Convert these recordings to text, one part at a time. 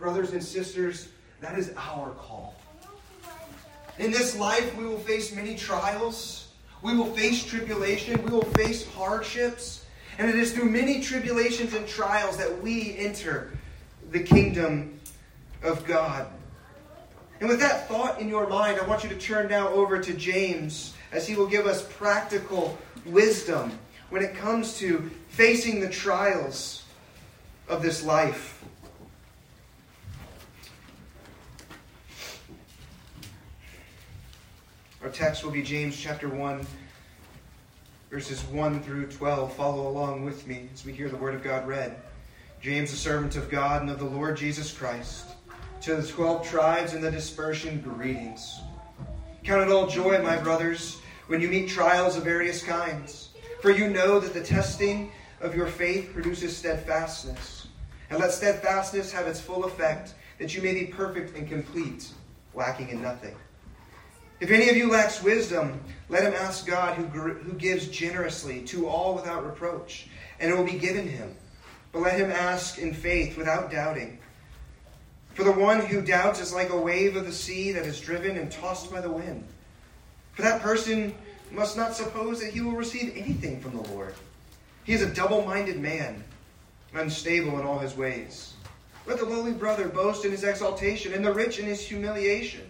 brothers and sisters, that is our call. In this life, we will face many trials. We will face tribulation. We will face hardships. And it is through many tribulations and trials that we enter the kingdom of God. And with that thought in your mind, I want you to turn now over to James as he will give us practical wisdom when it comes to facing the trials of this life. Our text will be James chapter 1, verses 1 through 12. Follow along with me as we hear the word of God read. James, a servant of God and of the Lord Jesus Christ, to the twelve tribes in the dispersion, greetings. Count it all joy, my brothers, when you meet trials of various kinds, for you know that the testing of your faith produces steadfastness. And let steadfastness have its full effect, that you may be perfect and complete, lacking in nothing. If any of you lacks wisdom, let him ask God, who, who gives generously to all without reproach, and it will be given him. But let him ask in faith without doubting. For the one who doubts is like a wave of the sea that is driven and tossed by the wind. For that person must not suppose that he will receive anything from the Lord. He is a double minded man, unstable in all his ways. Let the lowly brother boast in his exaltation, and the rich in his humiliation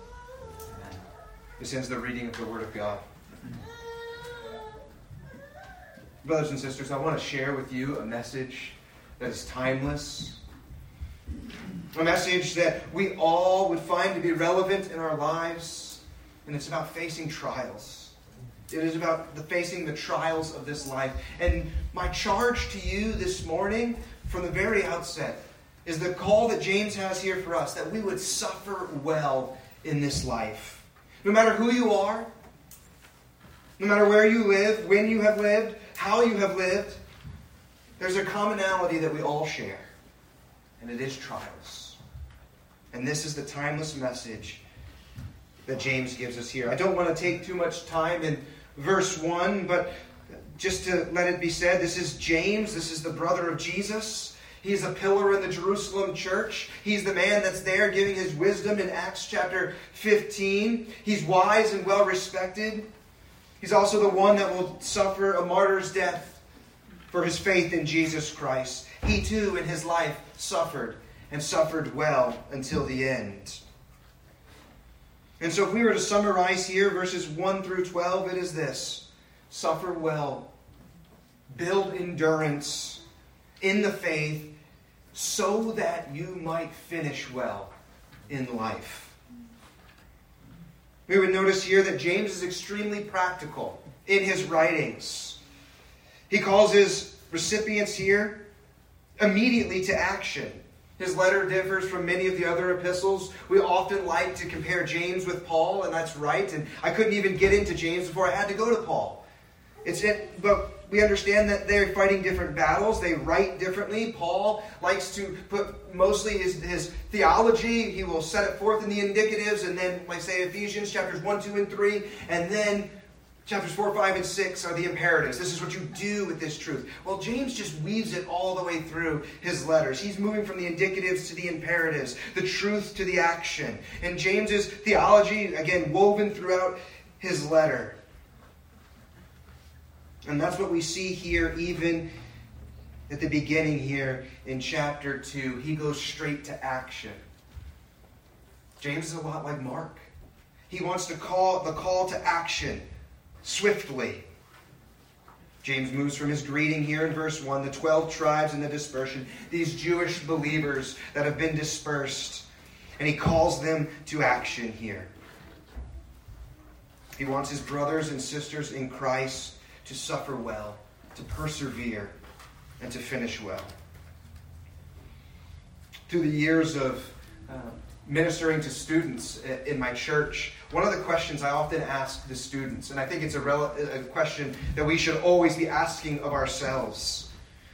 This ends the reading of the Word of God. Brothers and sisters, I want to share with you a message that is timeless, a message that we all would find to be relevant in our lives, and it's about facing trials. It is about the facing the trials of this life. And my charge to you this morning, from the very outset, is the call that James has here for us that we would suffer well in this life. No matter who you are, no matter where you live, when you have lived, how you have lived, there's a commonality that we all share, and it is trials. And this is the timeless message that James gives us here. I don't want to take too much time in verse 1, but just to let it be said, this is James, this is the brother of Jesus. He's a pillar in the Jerusalem church. He's the man that's there giving his wisdom in Acts chapter 15. He's wise and well respected. He's also the one that will suffer a martyr's death for his faith in Jesus Christ. He too, in his life, suffered and suffered well until the end. And so, if we were to summarize here verses 1 through 12, it is this suffer well, build endurance in the faith, so that you might finish well in life. We would notice here that James is extremely practical in his writings. He calls his recipients here immediately to action. His letter differs from many of the other epistles. We often like to compare James with Paul, and that's right. And I couldn't even get into James before I had to go to Paul. It's it, but we understand that they're fighting different battles. They write differently. Paul likes to put mostly his, his theology. He will set it forth in the indicatives, and then, like say, Ephesians chapters 1, 2, and 3, and then chapters 4, 5, and 6 are the imperatives. This is what you do with this truth. Well, James just weaves it all the way through his letters. He's moving from the indicatives to the imperatives, the truth to the action. And James's theology, again, woven throughout his letter. And that's what we see here, even at the beginning here in chapter 2. He goes straight to action. James is a lot like Mark. He wants to call the call to action swiftly. James moves from his greeting here in verse 1, the 12 tribes in the dispersion, these Jewish believers that have been dispersed, and he calls them to action here. He wants his brothers and sisters in Christ to suffer well, to persevere, and to finish well. Through the years of uh, ministering to students in my church, one of the questions I often ask the students, and I think it's a, rel- a question that we should always be asking of ourselves.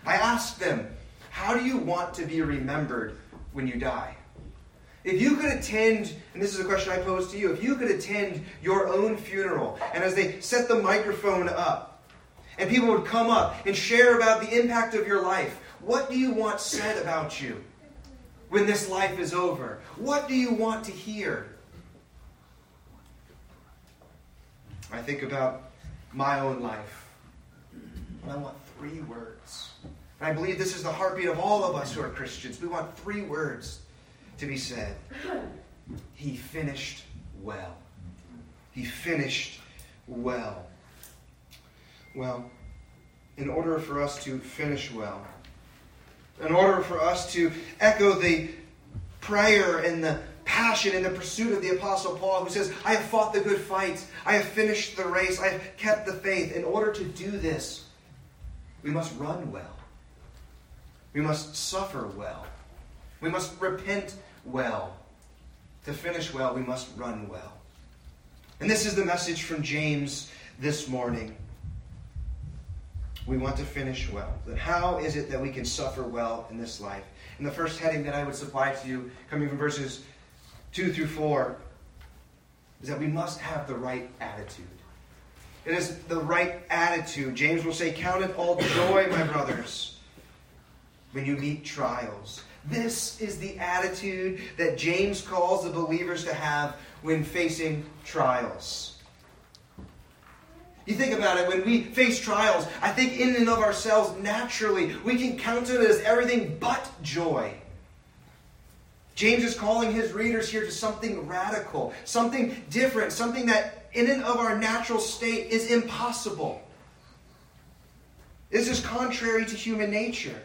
I ask them, How do you want to be remembered when you die? If you could attend, and this is a question I pose to you, if you could attend your own funeral, and as they set the microphone up, and people would come up and share about the impact of your life, what do you want said about you when this life is over? What do you want to hear? I think about my own life, and I want three words. And I believe this is the heartbeat of all of us who are Christians. We want three words to be said. He finished well. He finished well. Well, in order for us to finish well, in order for us to echo the prayer and the passion and the pursuit of the Apostle Paul, who says, I have fought the good fight, I have finished the race, I have kept the faith. In order to do this, we must run well. We must suffer well. We must repent well. To finish well, we must run well. And this is the message from James this morning. We want to finish well. Then how is it that we can suffer well in this life? And the first heading that I would supply to you, coming from verses 2 through 4, is that we must have the right attitude. It is the right attitude. James will say, Count it all joy, my brothers, when you meet trials this is the attitude that James calls the believers to have when facing trials. You think about it, when we face trials, I think in and of ourselves, naturally, we can count it as everything but joy. James is calling his readers here to something radical, something different, something that in and of our natural state is impossible. This is contrary to human nature.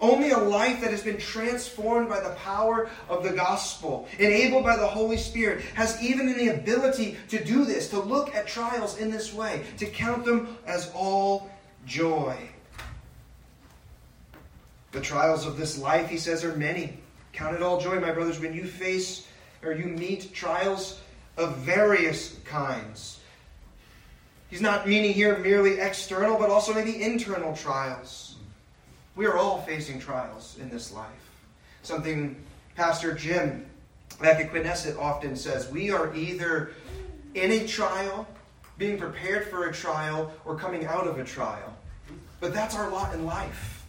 Only a life that has been transformed by the power of the gospel, enabled by the Holy Spirit, has even the ability to do this, to look at trials in this way, to count them as all joy. The trials of this life, he says, are many. Count it all joy, my brothers, when you face or you meet trials of various kinds. He's not meaning here merely external, but also maybe internal trials. We are all facing trials in this life. Something Pastor Jim back at Quintessent often says we are either in a trial, being prepared for a trial, or coming out of a trial. But that's our lot in life.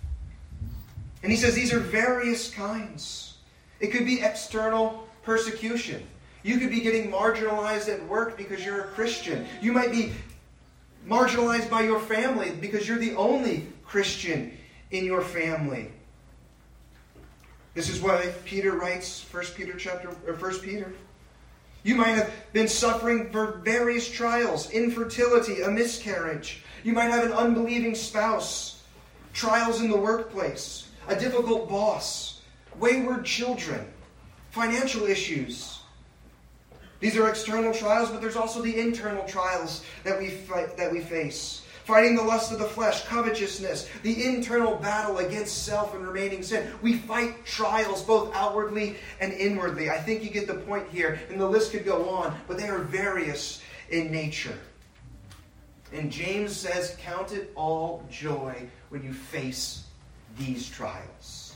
And he says these are various kinds. It could be external persecution. You could be getting marginalized at work because you're a Christian. You might be marginalized by your family because you're the only Christian in your family. This is why Peter writes, 1 Peter chapter or 1 Peter. You might have been suffering for various trials, infertility, a miscarriage. You might have an unbelieving spouse, trials in the workplace, a difficult boss, wayward children, financial issues. These are external trials, but there's also the internal trials that we, fight, that we face fighting the lust of the flesh, covetousness, the internal battle against self and remaining sin. We fight trials both outwardly and inwardly. I think you get the point here, and the list could go on, but they are various in nature. And James says, Count it all joy when you face these trials.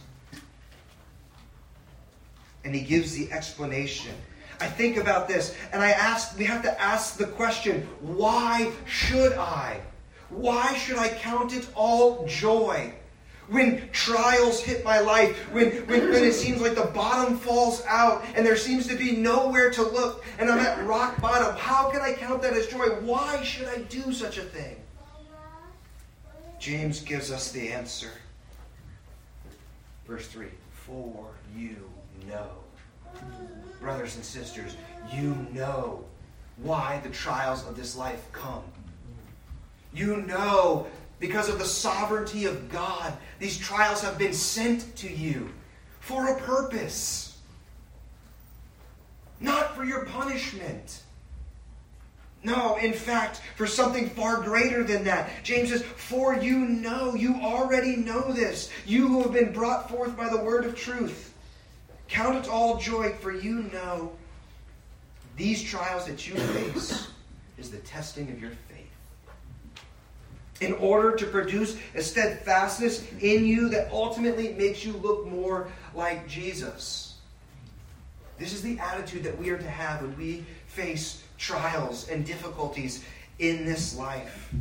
And he gives the explanation. I think about this and I ask, we have to ask the question, why should I? Why should I count it all joy? When trials hit my life, when, when, when it seems like the bottom falls out and there seems to be nowhere to look and I'm at rock bottom, how can I count that as joy? Why should I do such a thing? James gives us the answer. Verse 3 For you know. Brothers and sisters, you know why the trials of this life come. You know, because of the sovereignty of God, these trials have been sent to you for a purpose, not for your punishment. No, in fact, for something far greater than that. James says, For you know, you already know this, you who have been brought forth by the word of truth. Count it all joy, for you know these trials that you face is the testing of your faith. In order to produce a steadfastness in you that ultimately makes you look more like Jesus. This is the attitude that we are to have when we face trials and difficulties in this life.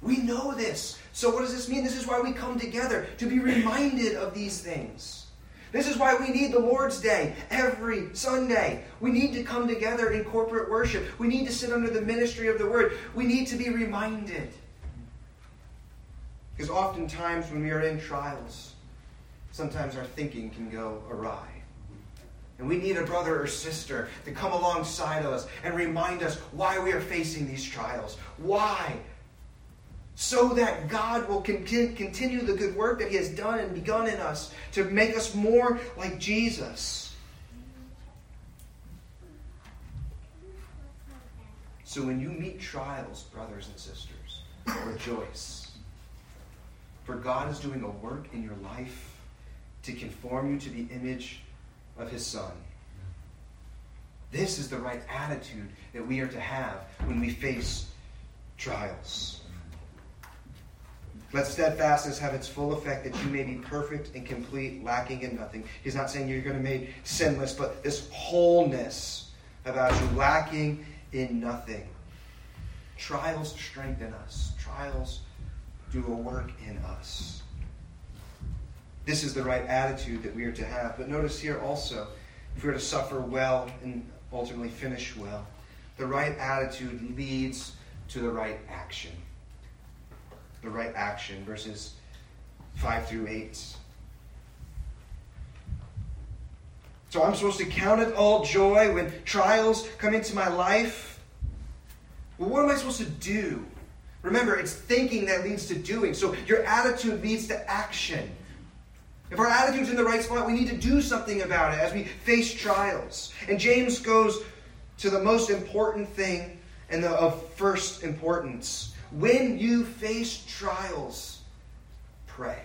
We know this. So, what does this mean? This is why we come together to be reminded of these things. This is why we need the Lord's Day every Sunday. We need to come together in corporate worship. We need to sit under the ministry of the Word. We need to be reminded. Because oftentimes when we are in trials, sometimes our thinking can go awry. And we need a brother or sister to come alongside of us and remind us why we are facing these trials. Why? So that God will continue the good work that He has done and begun in us to make us more like Jesus. So when you meet trials, brothers and sisters, rejoice. For God is doing a work in your life to conform you to the image of his Son. This is the right attitude that we are to have when we face trials. Let steadfastness have its full effect that you may be perfect and complete, lacking in nothing. He's not saying you're going to be made sinless, but this wholeness about you, lacking in nothing. Trials strengthen us. Trials do a work in us. This is the right attitude that we are to have. But notice here also, if we are to suffer well and ultimately finish well, the right attitude leads to the right action. The right action, verses 5 through 8. So I'm supposed to count it all joy when trials come into my life. Well, what am I supposed to do? Remember, it's thinking that leads to doing. So your attitude leads to action. If our attitude's in the right spot, we need to do something about it as we face trials. And James goes to the most important thing and the of first importance. When you face trials, pray.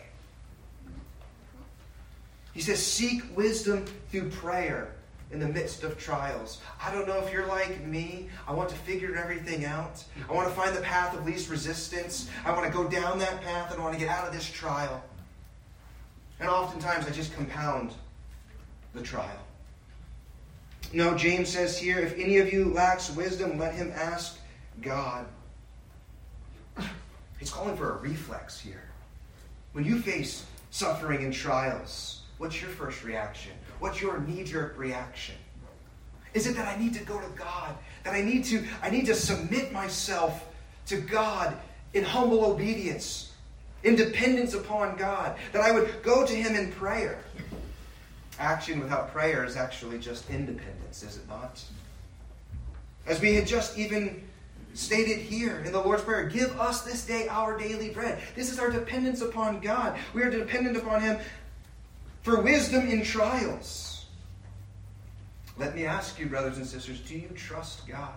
He says, seek wisdom through prayer in the midst of trials. I don't know if you're like me. I want to figure everything out. I want to find the path of least resistance. I want to go down that path and I want to get out of this trial. And oftentimes I just compound the trial. No, James says here if any of you lacks wisdom, let him ask God. He's calling for a reflex here. When you face suffering and trials, what's your first reaction? What's your knee-jerk reaction? Is it that I need to go to God? That I need to I need to submit myself to God in humble obedience? in dependence upon God, that I would go to Him in prayer. Action without prayer is actually just independence, is it not? As we had just even stated here in the Lord's Prayer, give us this day our daily bread. This is our dependence upon God. We are dependent upon Him for wisdom in trials. Let me ask you, brothers and sisters, do you trust God?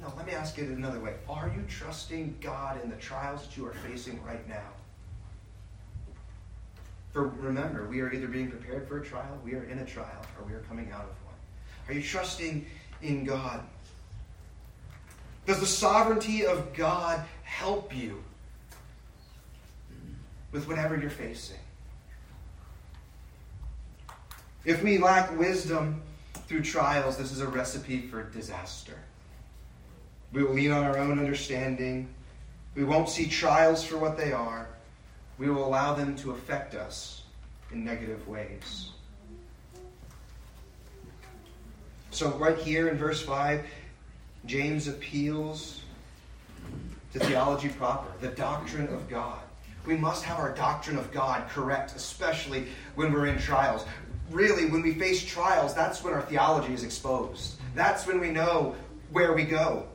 No, let me ask it another way. Are you trusting God in the trials that you are facing right now? For remember, we are either being prepared for a trial, we are in a trial, or we are coming out of one. Are you trusting in God? Does the sovereignty of God help you with whatever you're facing? If we lack wisdom through trials, this is a recipe for disaster. We will lean on our own understanding. We won't see trials for what they are. We will allow them to affect us in negative ways. So, right here in verse 5, James appeals to theology proper, the doctrine of God. We must have our doctrine of God correct, especially when we're in trials. Really, when we face trials, that's when our theology is exposed. That's when we know where we go.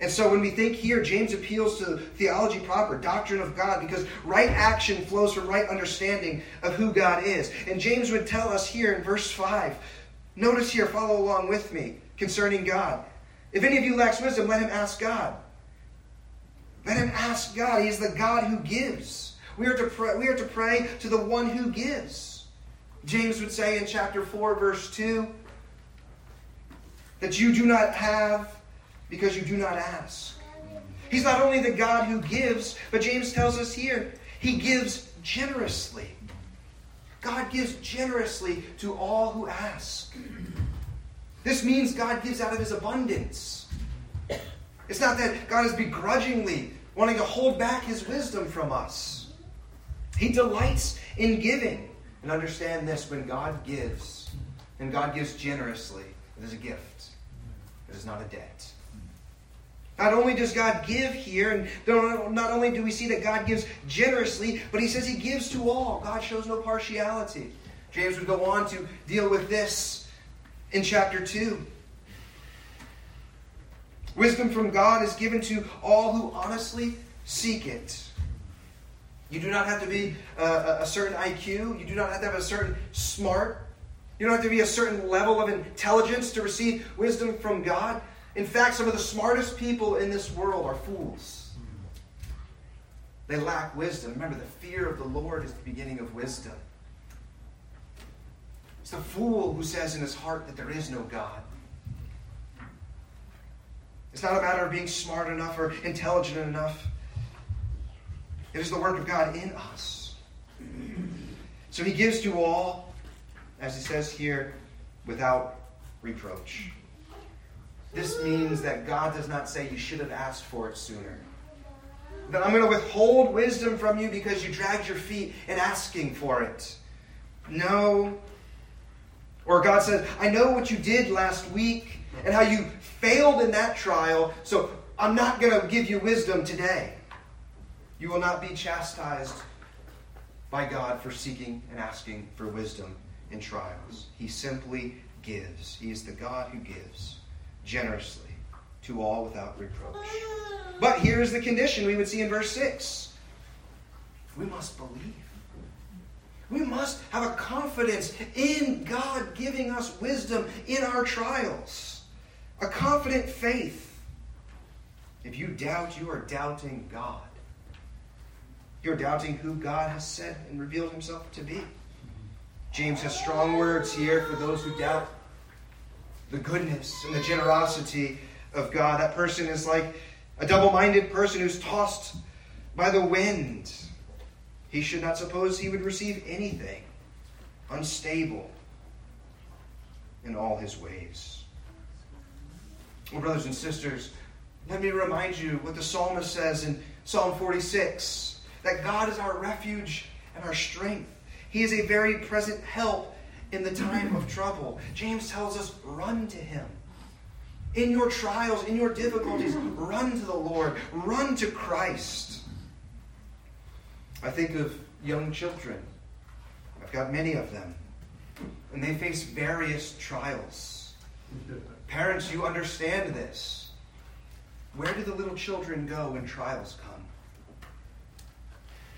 And so when we think here, James appeals to theology proper, doctrine of God, because right action flows from right understanding of who God is. And James would tell us here in verse 5, notice here, follow along with me, concerning God. If any of you lacks wisdom, let him ask God. Let him ask God. He is the God who gives. We are to pray, we are to, pray to the one who gives. James would say in chapter 4, verse 2, that you do not have because you do not ask. He's not only the God who gives, but James tells us here, he gives generously. God gives generously to all who ask. This means God gives out of his abundance. It's not that God is begrudgingly wanting to hold back his wisdom from us. He delights in giving. And understand this when God gives, and God gives generously, it is a gift, it is not a debt. Not only does God give here, and not only do we see that God gives generously, but he says he gives to all. God shows no partiality. James would go on to deal with this in chapter 2. Wisdom from God is given to all who honestly seek it. You do not have to be uh, a, a certain IQ. You do not have to have a certain smart. You don't have to be a certain level of intelligence to receive wisdom from God. In fact, some of the smartest people in this world are fools. They lack wisdom. Remember, the fear of the Lord is the beginning of wisdom. It's the fool who says in his heart that there is no God. It's not a matter of being smart enough or intelligent enough. It is the work of God in us. So he gives to all, as he says here, without reproach. This means that God does not say you should have asked for it sooner. That I'm going to withhold wisdom from you because you dragged your feet in asking for it. No. Or God says, I know what you did last week and how you failed in that trial, so I'm not going to give you wisdom today. You will not be chastised by God for seeking and asking for wisdom in trials. He simply gives. He is the God who gives generously to all without reproach. But here's the condition we would see in verse 6 we must believe. We must have a confidence in God giving us wisdom in our trials, a confident faith. If you doubt, you are doubting God. You're doubting who God has said and revealed himself to be. James has strong words here for those who doubt the goodness and the generosity of God. That person is like a double minded person who's tossed by the wind. He should not suppose he would receive anything, unstable in all his ways. Well, brothers and sisters, let me remind you what the psalmist says in Psalm 46 that God is our refuge and our strength. He is a very present help in the time of trouble. James tells us run to him. In your trials, in your difficulties, run to the Lord, run to Christ. I think of young children. I've got many of them. And they face various trials. Parents, you understand this. Where do the little children go when trials come?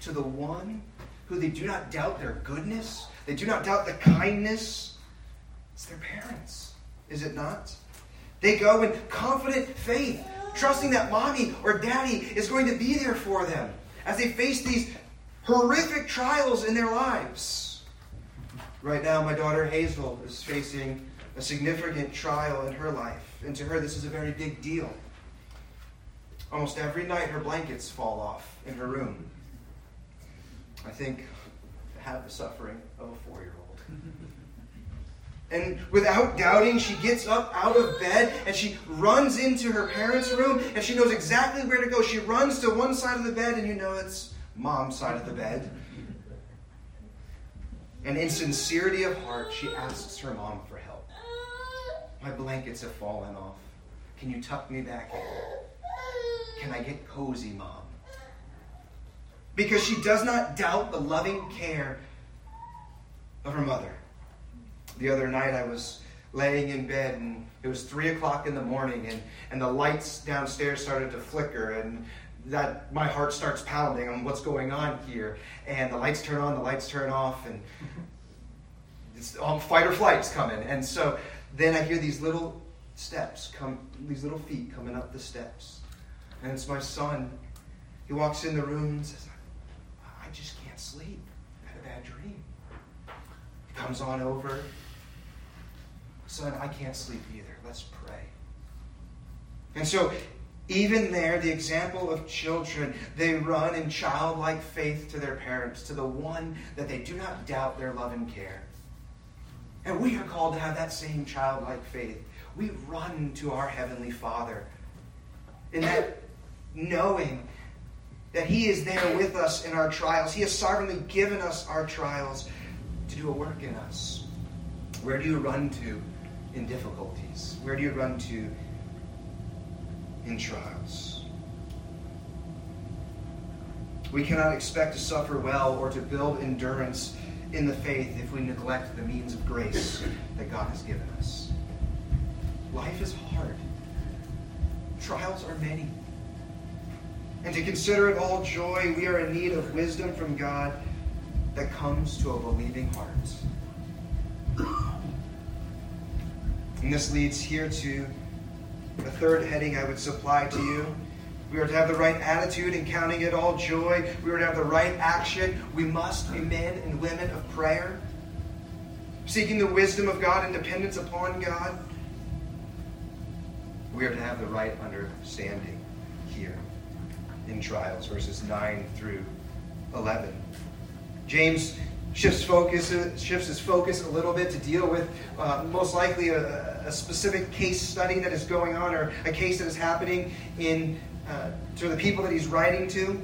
To the one who they do not doubt their goodness, they do not doubt the kindness. It's their parents, is it not? They go in confident faith, trusting that mommy or daddy is going to be there for them as they face these horrific trials in their lives. Right now, my daughter Hazel is facing a significant trial in her life, and to her, this is a very big deal. Almost every night, her blankets fall off in her room. I think have the suffering of a four year old. And without doubting, she gets up out of bed and she runs into her parents' room and she knows exactly where to go. She runs to one side of the bed and you know it's mom's side of the bed. And in sincerity of heart, she asks her mom for help. My blankets have fallen off. Can you tuck me back in? Can I get cozy, mom? Because she does not doubt the loving care of her mother. The other night I was laying in bed and it was three o'clock in the morning and, and the lights downstairs started to flicker and that my heart starts pounding on what's going on here. And the lights turn on the lights turn off and it's all fight or flight's coming. And so then i hear these little steps come these little feet coming up the steps. And it's my son. He walks in the room and says comes on over. Son, I can't sleep either. Let's pray. And so, even there, the example of children, they run in childlike faith to their parents, to the one that they do not doubt their love and care. And we are called to have that same childlike faith. We run to our Heavenly Father in that knowing that He is there with us in our trials. He has sovereignly given us our trials to do a work in us. Where do you run to in difficulties? Where do you run to in trials? We cannot expect to suffer well or to build endurance in the faith if we neglect the means of grace that God has given us. Life is hard. Trials are many. And to consider it all joy, we are in need of wisdom from God that comes to a believing heart. And this leads here to the third heading I would supply to you. We are to have the right attitude in counting it all joy. We are to have the right action. We must be men and women of prayer, seeking the wisdom of God and dependence upon God. We are to have the right understanding here in trials, verses 9 through 11. James shifts focus shifts his focus a little bit to deal with uh, most likely a, a, specific case study that is going on or a case that is happening in uh, to the people that he's writing to.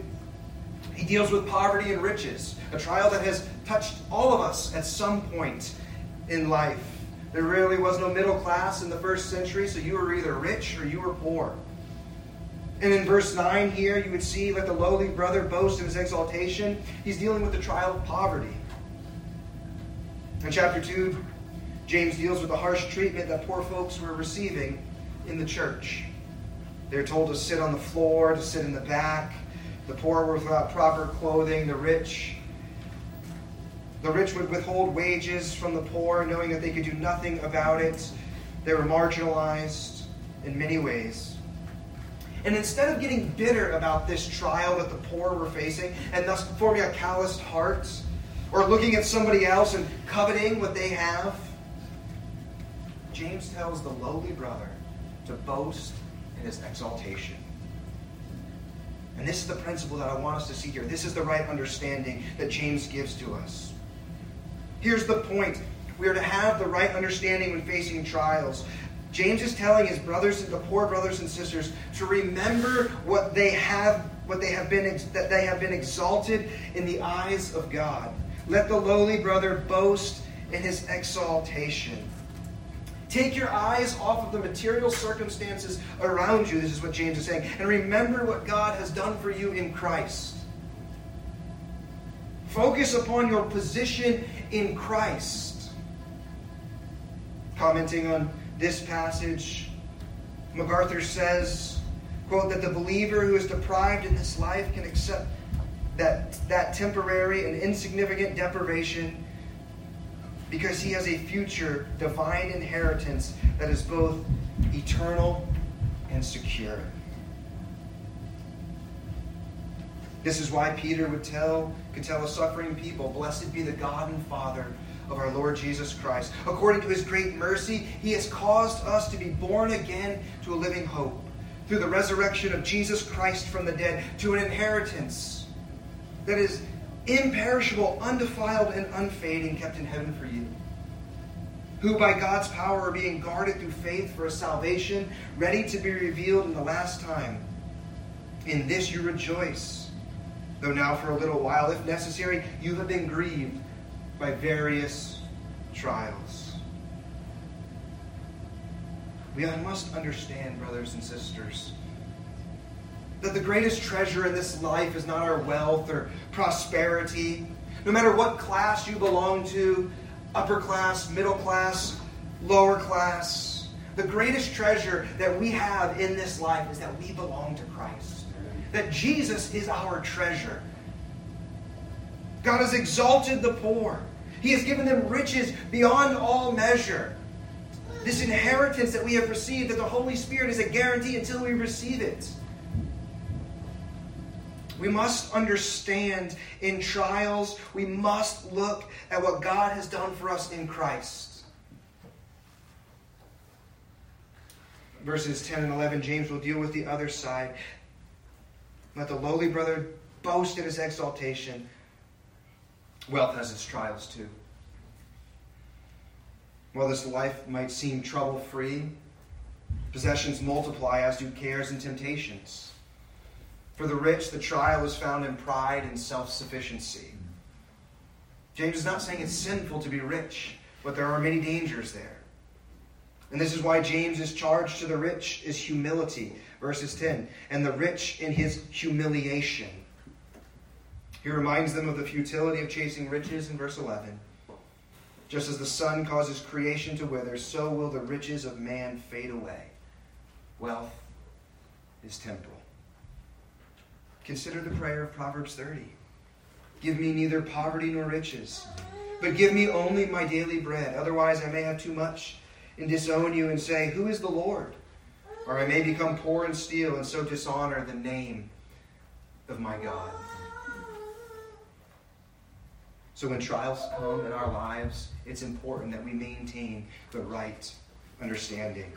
He deals with poverty and riches, a trial that has touched all of us at some point in life. There really was no middle class in the first century, so you were either rich or you were poor. And in verse 9 here, you would see, let the lowly brother boast in his exaltation. He's dealing with the trial of poverty. In chapter 2, James deals with the harsh treatment that poor folks were receiving in the church. They're told to sit on the floor, to sit in the back. The poor were without proper clothing. The rich, the rich would withhold wages from the poor, knowing that they could do nothing about it. They were marginalized in many ways. And instead of getting bitter about this trial that the poor were facing, and thus forming a calloused heart, or looking at somebody else and coveting what they have, James tells the lowly brother to boast in his exaltation. And this is the principle that I want us to see here. This is the right understanding that James gives to us. Here's the point. We are to have the right understanding when facing trials. James is telling his brothers, and the poor brothers and sisters, to remember what they have, what they have been, that they have been exalted in the eyes of God. Let the lowly brother boast in his exaltation. Take your eyes off of the material circumstances around you. This is what James is saying. And remember what God has done for you in Christ. Focus upon your position in Christ. Commenting on this passage, MacArthur says, quote, that the believer who is deprived in this life can accept that, that temporary and insignificant deprivation because he has a future divine inheritance that is both eternal and secure. This is why Peter would tell, could tell a suffering people, Blessed be the God and Father of our Lord Jesus Christ. According to his great mercy, he has caused us to be born again to a living hope through the resurrection of Jesus Christ from the dead to an inheritance that is imperishable, undefiled, and unfading, kept in heaven for you. Who by God's power are being guarded through faith for a salvation ready to be revealed in the last time. In this you rejoice, though now for a little while, if necessary, you have been grieved by various trials. We must understand, brothers and sisters, that the greatest treasure in this life is not our wealth or prosperity. No matter what class you belong to upper class, middle class, lower class the greatest treasure that we have in this life is that we belong to Christ. That Jesus is our treasure. God has exalted the poor. He has given them riches beyond all measure. This inheritance that we have received, that the Holy Spirit is a guarantee until we receive it. We must understand in trials, we must look at what God has done for us in Christ. Verses 10 and 11, James will deal with the other side. Let the lowly brother boast in his exaltation. Wealth has its trials too. While this life might seem trouble free, possessions multiply as do cares and temptations. For the rich, the trial is found in pride and self sufficiency. James is not saying it's sinful to be rich, but there are many dangers there. And this is why James' charge to the rich is humility, verses 10, and the rich in his humiliation. He reminds them of the futility of chasing riches in verse 11. Just as the sun causes creation to wither, so will the riches of man fade away. Wealth is temporal. Consider the prayer of Proverbs 30. Give me neither poverty nor riches, but give me only my daily bread. Otherwise, I may have too much and disown you and say, Who is the Lord? Or I may become poor and steal and so dishonor the name of my God. So when trials come in our lives, it's important that we maintain the right understanding.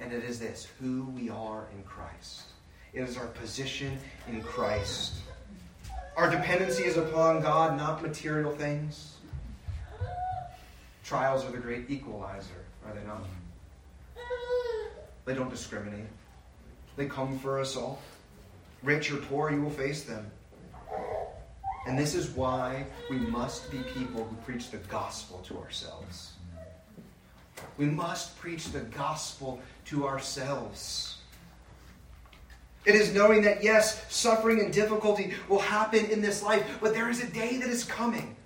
And it is this who we are in Christ. It is our position in Christ. Our dependency is upon God, not material things. Trials are the great equalizer, are they not? They don't discriminate. They come for us all. Rich or poor, you will face them. And this is why we must be people who preach the gospel to ourselves. We must preach the gospel to ourselves. It is knowing that, yes, suffering and difficulty will happen in this life, but there is a day that is coming.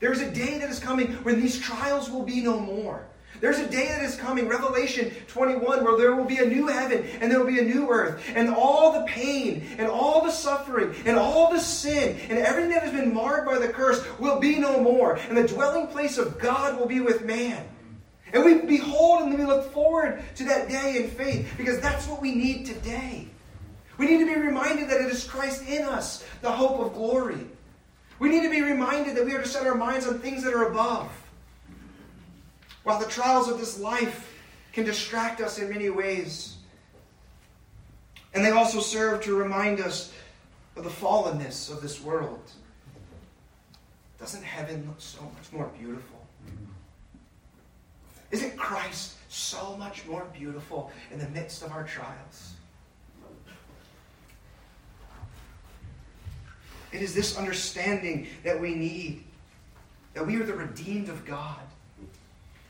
There is a day that is coming when these trials will be no more. There's a day that is coming, Revelation 21, where there will be a new heaven and there will be a new earth, and all the pain and all the suffering and all the sin and everything that has been marred by the curse will be no more, and the dwelling place of God will be with man. And we behold and we look forward to that day in faith because that's what we need today. We need to be reminded that it is Christ in us, the hope of glory. We need to be reminded that we are to set our minds on things that are above. While the trials of this life can distract us in many ways, and they also serve to remind us of the fallenness of this world. Doesn't heaven look so much more beautiful? Isn't Christ so much more beautiful in the midst of our trials? It is this understanding that we need that we are the redeemed of God.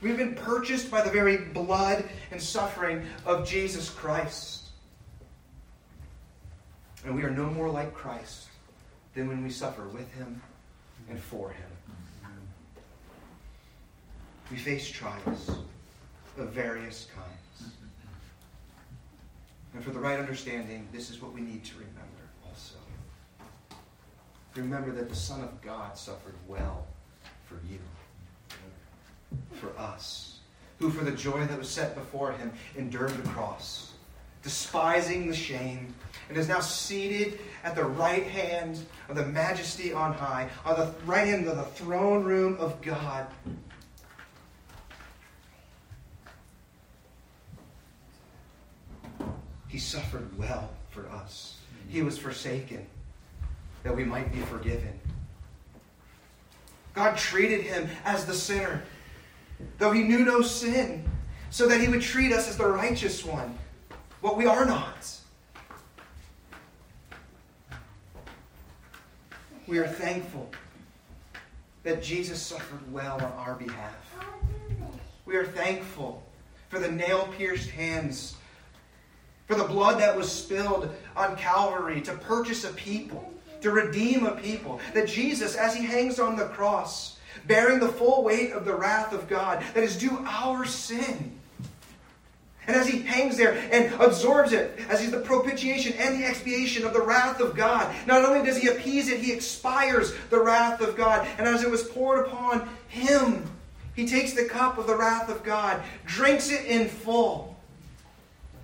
We've been purchased by the very blood and suffering of Jesus Christ. And we are no more like Christ than when we suffer with him and for him. We face trials of various kinds. And for the right understanding, this is what we need to remember also. Remember that the Son of God suffered well for you, for us, who for the joy that was set before him endured the cross, despising the shame, and is now seated at the right hand of the majesty on high, on the right hand of the throne room of God. He suffered well for us. He was forsaken that we might be forgiven. God treated him as the sinner, though he knew no sin, so that he would treat us as the righteous one, what we are not. We are thankful that Jesus suffered well on our behalf. We are thankful for the nail pierced hands, for the blood that was spilled on Calvary to purchase a people to redeem a people. That Jesus, as he hangs on the cross, bearing the full weight of the wrath of God that is due our sin. And as he hangs there and absorbs it, as he's the propitiation and the expiation of the wrath of God, not only does he appease it, he expires the wrath of God. And as it was poured upon him, he takes the cup of the wrath of God, drinks it in full.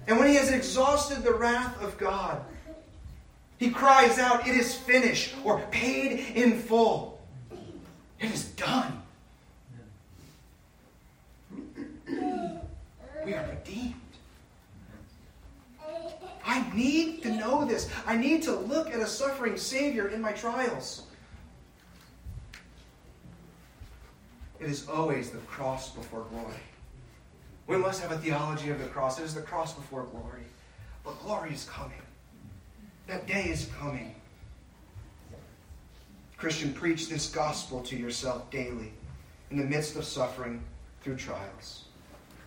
And when he has exhausted the wrath of God, He cries out, It is finished, or paid in full. It is done. We are redeemed. I need to know this. I need to look at a suffering Savior in my trials. It is always the cross before glory. We must have a theology of the cross. It is the cross before glory. But glory is coming. That day is coming. Christian, preach this gospel to yourself daily in the midst of suffering through trials,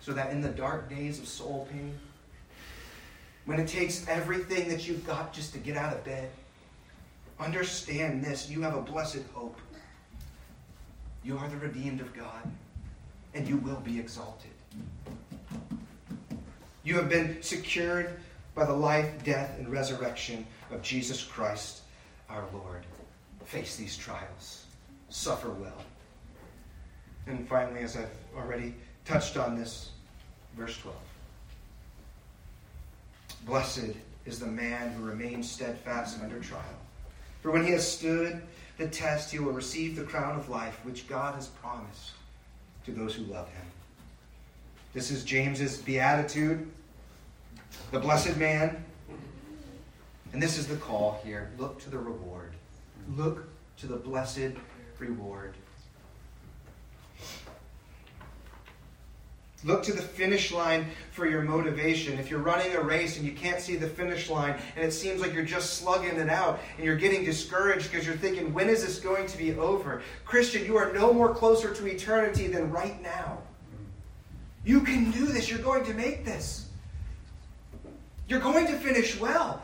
so that in the dark days of soul pain, when it takes everything that you've got just to get out of bed, understand this you have a blessed hope. You are the redeemed of God, and you will be exalted. You have been secured by the life, death, and resurrection of Jesus Christ our Lord. Face these trials, suffer well. And finally, as I've already touched on this, verse 12. Blessed is the man who remains steadfast under trial. For when he has stood the test, he will receive the crown of life which God has promised to those who love him. This is James's beatitude, the blessed man. And this is the call here look to the reward. Look to the blessed reward. Look to the finish line for your motivation. If you're running a race and you can't see the finish line and it seems like you're just slugging it out and you're getting discouraged because you're thinking, when is this going to be over? Christian, you are no more closer to eternity than right now. You can do this. You're going to make this. You're going to finish well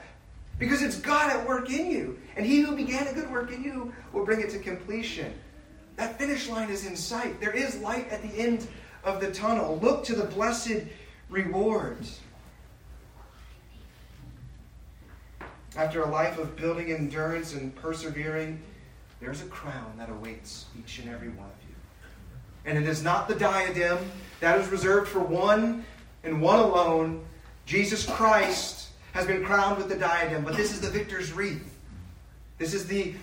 because it's God at work in you. And he who began a good work in you will bring it to completion. That finish line is in sight. There is light at the end of the tunnel. Look to the blessed rewards. After a life of building endurance and persevering, there's a crown that awaits each and every one of you. And it is not the diadem, that is reserved for one and one alone. Jesus Christ has been crowned with the diadem, but this is the victor's wreath. This is the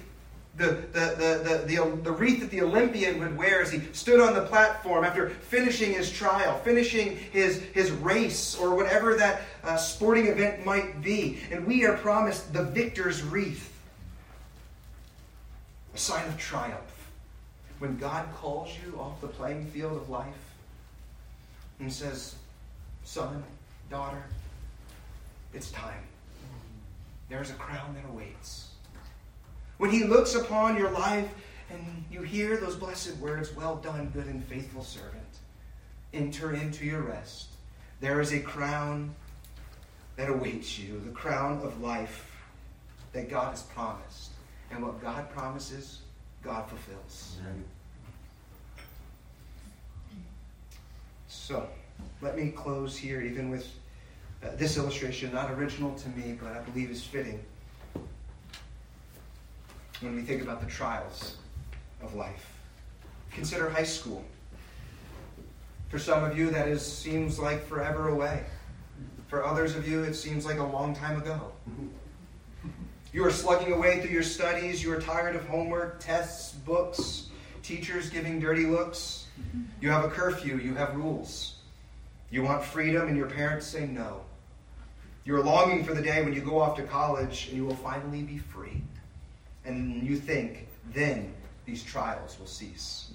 the, the, the, the, the, wreath that the Olympian would wear as he stood on the platform after finishing his trial, finishing his, his race, or whatever that uh, sporting event might be. And we are promised the victor's wreath, a sign of triumph. When God calls you off the playing field of life and says, Son, daughter, it's time. There's a crown that awaits. When he looks upon your life and you hear those blessed words, Well done, good and faithful servant, enter into your rest. There is a crown that awaits you, the crown of life that God has promised. And what God promises, God fulfills. Amen. So, let me close here, even with uh, this illustration, not original to me, but I believe is fitting when we think about the trials of life. Consider high school. For some of you, that is, seems like forever away. For others of you, it seems like a long time ago. You are slugging away through your studies. You are tired of homework, tests, books, teachers giving dirty looks. You have a curfew. You have rules. You want freedom, and your parents say no. You are longing for the day when you go off to college and you will finally be free and you think, then these trials will cease.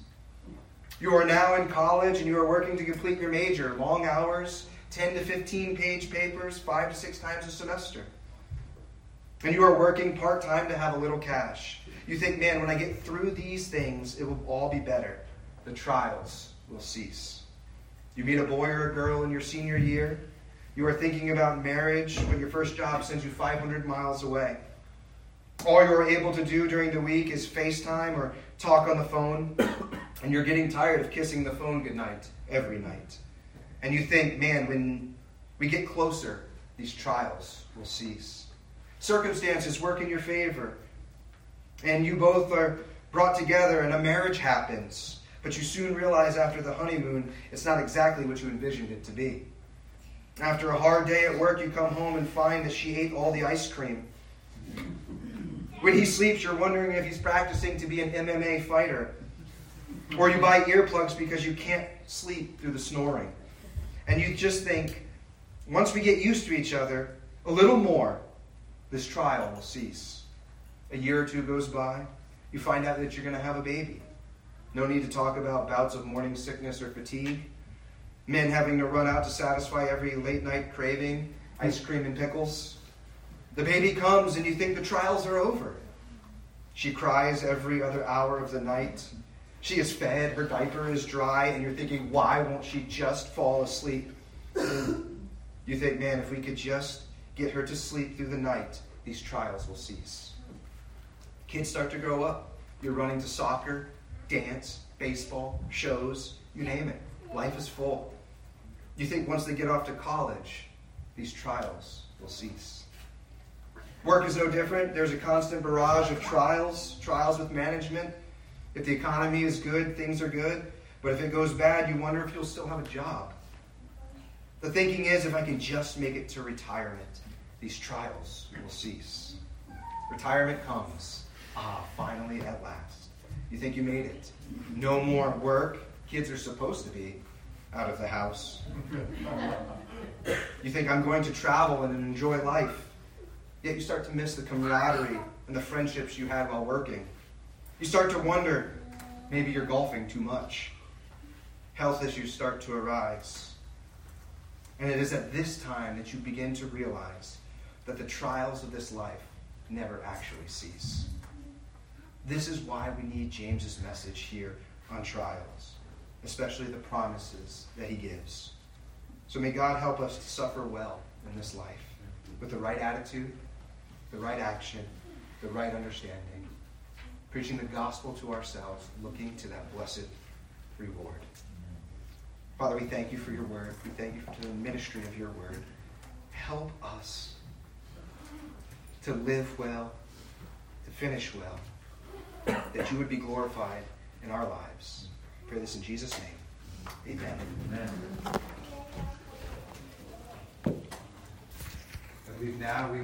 You are now in college and you are working to complete your major, long hours, 10 to 15 page papers, five to six times a semester. And you are working part time to have a little cash. You think, man, when I get through these things, it will all be better. The trials will cease. You meet a boy or a girl in your senior year. You are thinking about marriage, when your first job sends you 500 miles away. All you're able to do during the week is FaceTime or talk on the phone, and you're getting tired of kissing the phone goodnight every night. And you think, man, when we get closer, these trials will cease. Circumstances work in your favor, and you both are brought together, and a marriage happens. But you soon realize after the honeymoon, it's not exactly what you envisioned it to be. After a hard day at work, you come home and find that she ate all the ice cream When he sleeps, you're wondering if he's practicing to be an MMA fighter. Or you buy earplugs because you can't sleep through the snoring. And you just think, once we get used to each other a little more, this trial will cease. A year or two goes by, you find out that you're going to have a baby. No need to talk about bouts of morning sickness or fatigue. Men having to run out to satisfy every late night craving, ice cream and pickles. The baby comes and you think the trials are over. She cries every other hour of the night. She is fed, her diaper is dry, and you're thinking, why won't she just fall asleep? you think, man, if we could just get her to sleep through the night, these trials will cease. Kids start to grow up. You're running to soccer, dance, baseball, shows, you name it. Life is full. You think once they get off to college, these trials will cease. Work is no different. There's a constant barrage of trials, trials with management. If the economy is good, things are good. But if it goes bad, you wonder if you'll still have a job. The thinking is if I can just make it to retirement, these trials will cease. Retirement comes. Ah, finally, at last. You think you made it. No more work. Kids are supposed to be out of the house. You think I'm going to travel and enjoy life. Yet you start to miss the camaraderie and the friendships you had while working. You start to wonder maybe you're golfing too much. Health issues start to arise. And it is at this time that you begin to realize that the trials of this life never actually cease. This is why we need James's message here on trials, especially the promises that he gives. So may God help us to suffer well in this life with the right attitude, the right action, the right understanding, preaching the gospel to ourselves, looking to that blessed reward. Father, we thank you for your word. We thank you for the ministry of your word. Help us to live well, to finish well, that you would be glorified in our lives. I pray this in Jesus' name. Amen. Amen. Now we